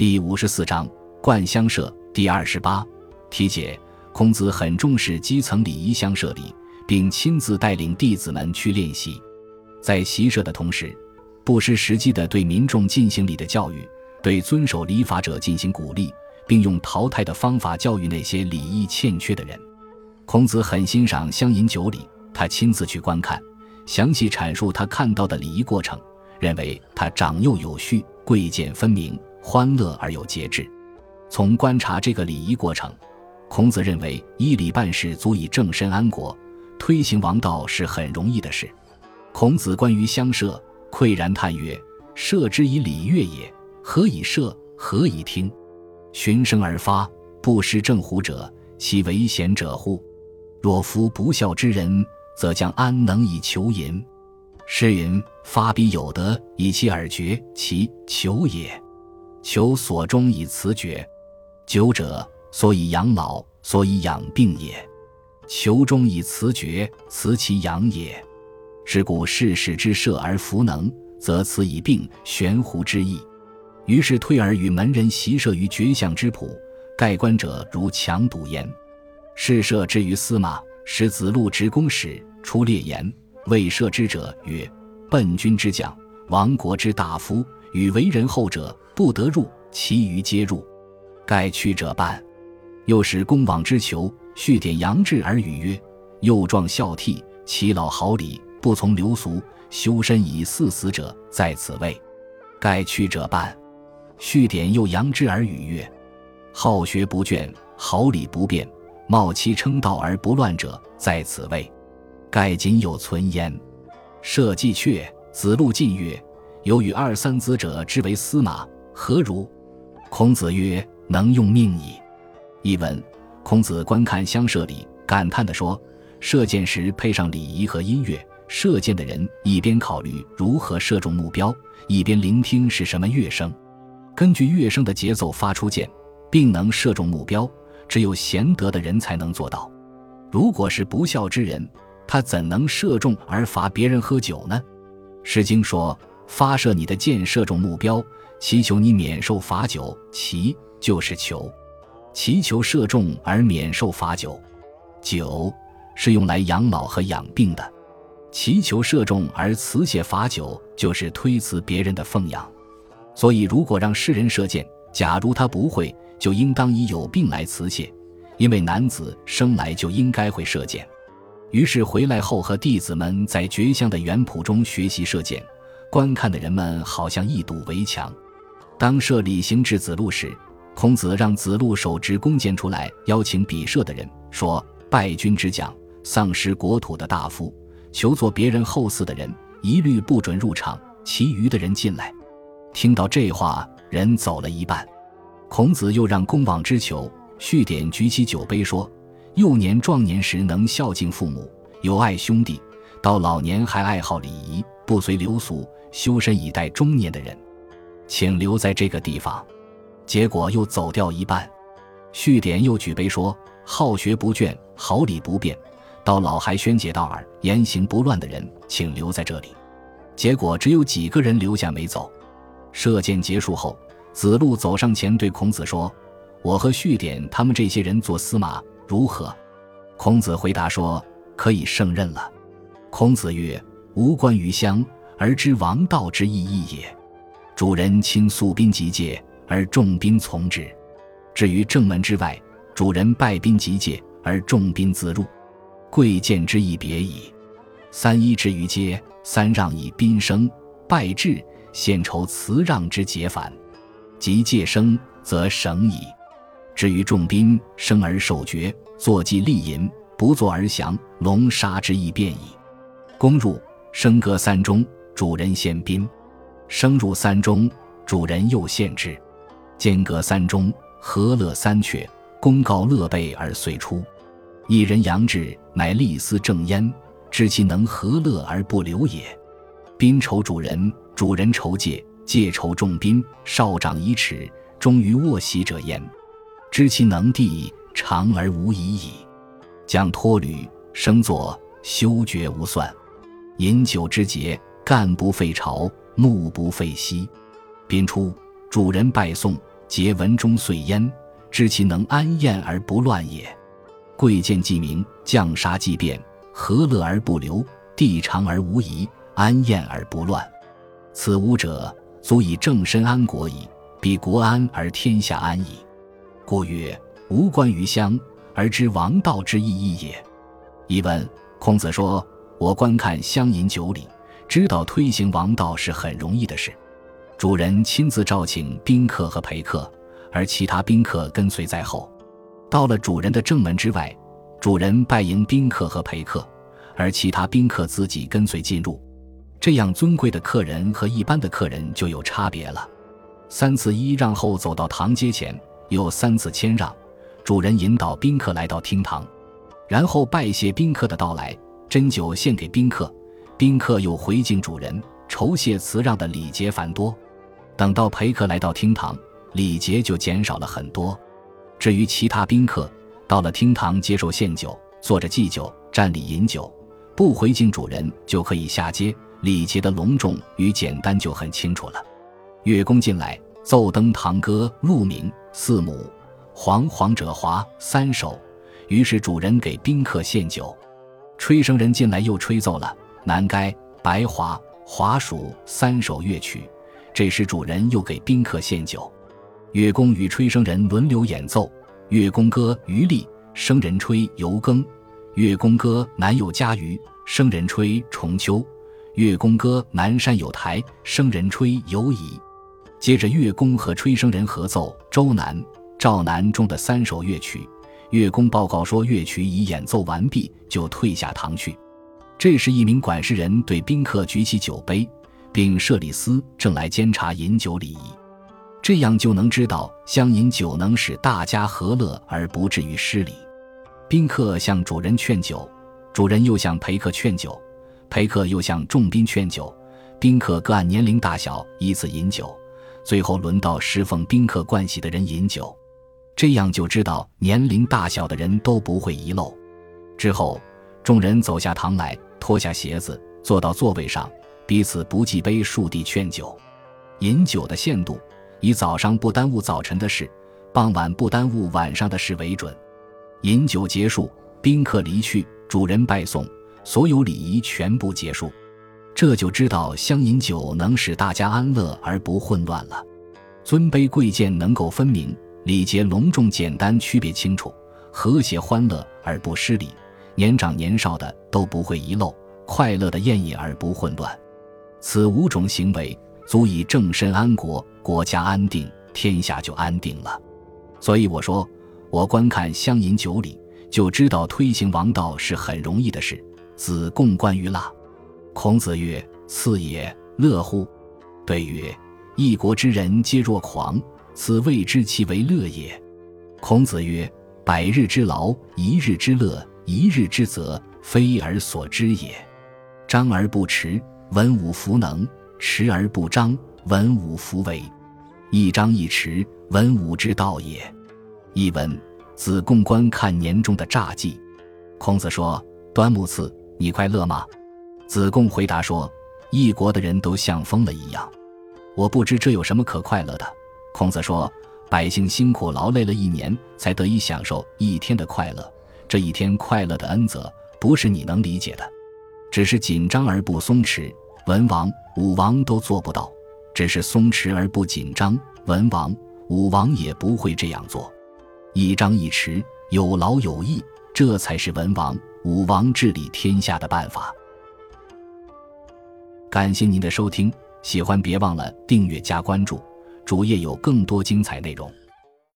第五十四章灌乡社第二十八题解：孔子很重视基层礼仪乡社礼，并亲自带领弟子们去练习。在习社的同时，不失时机地对民众进行礼的教育，对遵守礼法者进行鼓励，并用淘汰的方法教育那些礼仪欠缺的人。孔子很欣赏乡饮酒礼，他亲自去观看，详细阐述他看到的礼仪过程，认为他长幼有序、贵贱分明、欢乐而有节制。从观察这个礼仪过程，孔子认为依礼办事足以正身安国，推行王道是很容易的事。孔子关于乡社，喟然叹曰：“社之以礼乐也，何以社？何以听？循声而发，不失正乎者，其为贤者乎？若夫不孝之人，则将安能以求淫？诗云：发彼有德，以其耳绝，其求也。求所终以辞绝。久者，所以养老，所以养病也。求终以辞绝，辞其养也。”是故世事之设而弗能，则此以病悬乎之意。于是退而与门人习射于绝相之朴，盖观者如强堵焉。是射之于司马，使子路执公使，出列言，未射之者曰：“奔君之将，亡国之大夫，与为人后者不得入，其余皆入。盖去者半。”又使公往之囚，续典杨志而语曰：“幼壮孝悌，其老好礼。”不从流俗，修身以祀死者，在此位。盖去者半。续典又扬之而语曰：“好学不倦，好礼不变，冒其称道而不乱者，在此位。盖仅有存焉。”社稷阙，子路进曰：“有与二三子者之为司马，何如？”孔子曰：“能用命矣。”译文：孔子观看乡社里，感叹地说：“射箭时配上礼仪和音乐。”射箭的人一边考虑如何射中目标，一边聆听是什么乐声，根据乐声的节奏发出箭，并能射中目标。只有贤德的人才能做到。如果是不孝之人，他怎能射中而罚别人喝酒呢？《诗经》说：“发射你的箭，射中目标，祈求你免受罚酒。”祈就是求，祈求射中而免受罚酒。酒是用来养老和养病的。祈求射中而辞谢罚酒，就是推辞别人的奉养。所以，如果让世人射箭，假如他不会，就应当以有病来辞谢，因为男子生来就应该会射箭。于是回来后，和弟子们在绝乡的园圃中学习射箭。观看的人们好像一堵围墙。当射礼行至子路时，孔子让子路手执弓箭出来，邀请比射的人说：“败军之将，丧失国土的大夫。”求做别人后嗣的人，一律不准入场，其余的人进来。听到这话，人走了一半。孔子又让公往之求，续典举起酒杯说：“幼年壮年时能孝敬父母，有爱兄弟；到老年还爱好礼仪，不随流俗，修身以待中年的人，请留在这个地方。”结果又走掉一半。续典又举杯说：“好学不倦，好礼不变。”到老还宣解道耳，言行不乱的人，请留在这里。结果只有几个人留下没走。射箭结束后，子路走上前对孔子说：“我和续典他们这些人做司马如何？”孔子回答说：“可以胜任了。”孔子曰：“吾观于乡，而知王道之意义也。主人亲肃兵集戒，而众兵从之；至于正门之外，主人拜兵集戒，而众兵自入。”贵贱之意别矣。三一之于阶，三让以宾生，拜至，献酬辞让之节反。及戒生，则省矣。至于重宾，生而受爵，坐骑立淫，不坐而降，龙杀之意变矣。攻入，升歌三中，主人献宾；升入三中，主人又献之。间隔三中，和乐三阙，公告乐备而遂出。一人杨志，乃立司正焉，知其能和乐而不留也。宾酬主人，主人酬戒，戒酬众宾。少长以耻，忠于卧席者焉。知其能地，长而无已矣。将托履，升作，修爵无算。饮酒之节，干不废朝，怒不废息。宾出，主人拜送，皆文中碎焉，知其能安宴而不乱也。贵贱既明，将杀既变，何乐而不留，地长而无疑，安宴而不乱。此五者，足以正身安国矣。必国安而天下安矣。故曰：无关于乡，而知王道之意义也。译文：孔子说：“我观看乡饮酒礼，知道推行王道是很容易的事。主人亲自召请宾客和陪客，而其他宾客跟随在后。到了主人的正门之外，主人拜迎宾客和陪客，而其他宾客自己跟随进入。这样尊贵的客人和一般的客人就有差别了。”三次揖让后走到堂阶前，又三次谦让。主人引导宾客来到厅堂，然后拜谢宾客的到来，斟酒献给宾客。宾客又回敬主人，酬谢辞让的礼节繁多。等到陪客来到厅堂，礼节就减少了很多。至于其他宾客，到了厅堂接受献酒，坐着祭酒，站立饮酒，不回敬主人就可以下阶。礼节的隆重与简单就很清楚了。乐工进来，奏登堂歌，鹿鸣四母，黄黄者华三首。于是主人给宾客献酒。吹笙人进来又吹奏了南该、白华、华蜀三首乐曲。这时主人又给宾客献酒。乐工与吹笙人轮流演奏。乐工歌余力，笙人吹游耕。乐工歌南有家鱼，笙人吹重秋。乐工歌南山有台，笙人吹游乙。接着，乐工和吹笙人合奏《周南》《赵南》中的三首乐曲。乐工报告说乐曲已演奏完毕，就退下堂去。这时，一名管事人对宾客举起酒杯，并设礼司正来监察饮酒礼仪。这样就能知道，相饮酒能使大家和乐而不至于失礼。宾客向主人劝酒，主人又向陪客劝酒，陪客又向众宾劝酒，宾客各按年龄大小依次饮酒。最后轮到侍奉宾客盥洗的人饮酒，这样就知道年龄大小的人都不会遗漏。之后，众人走下堂来，脱下鞋子，坐到座位上，彼此不记杯数地劝酒。饮酒的限度，以早上不耽误早晨的事，傍晚不耽误晚上的事为准。饮酒结束，宾客离去，主人拜送，所有礼仪全部结束。这就知道相饮酒能使大家安乐而不混乱了，尊卑贵贱能够分明，礼节隆重简单区别清楚，和谐欢乐而不失礼，年长年少的都不会遗漏，快乐的宴饮而不混乱。此五种行为足以正身安国，国家安定，天下就安定了。所以我说，我观看相饮酒礼，就知道推行王道是很容易的事。子贡观于腊。孔子曰：“次也，乐乎？”对曰：“一国之人皆若狂，此谓之其为乐也。”孔子曰：“百日之劳，一日之乐，一日之责，非尔所知也。张而不弛，文武弗能；弛而不张，文武弗为。一张一弛，文武之道也。”译文：子贡观看年中的札记。孔子说：“端木赐，你快乐吗？”子贡回答说：“一国的人都像疯了一样，我不知这有什么可快乐的。”孔子说：“百姓辛苦劳累了一年，才得以享受一天的快乐。这一天快乐的恩泽，不是你能理解的。只是紧张而不松弛，文王、武王都做不到；只是松弛而不紧张，文王、武王也不会这样做。一张一弛，有劳有逸，这才是文王、武王治理天下的办法。”感谢您的收听，喜欢别忘了订阅加关注，主页有更多精彩内容。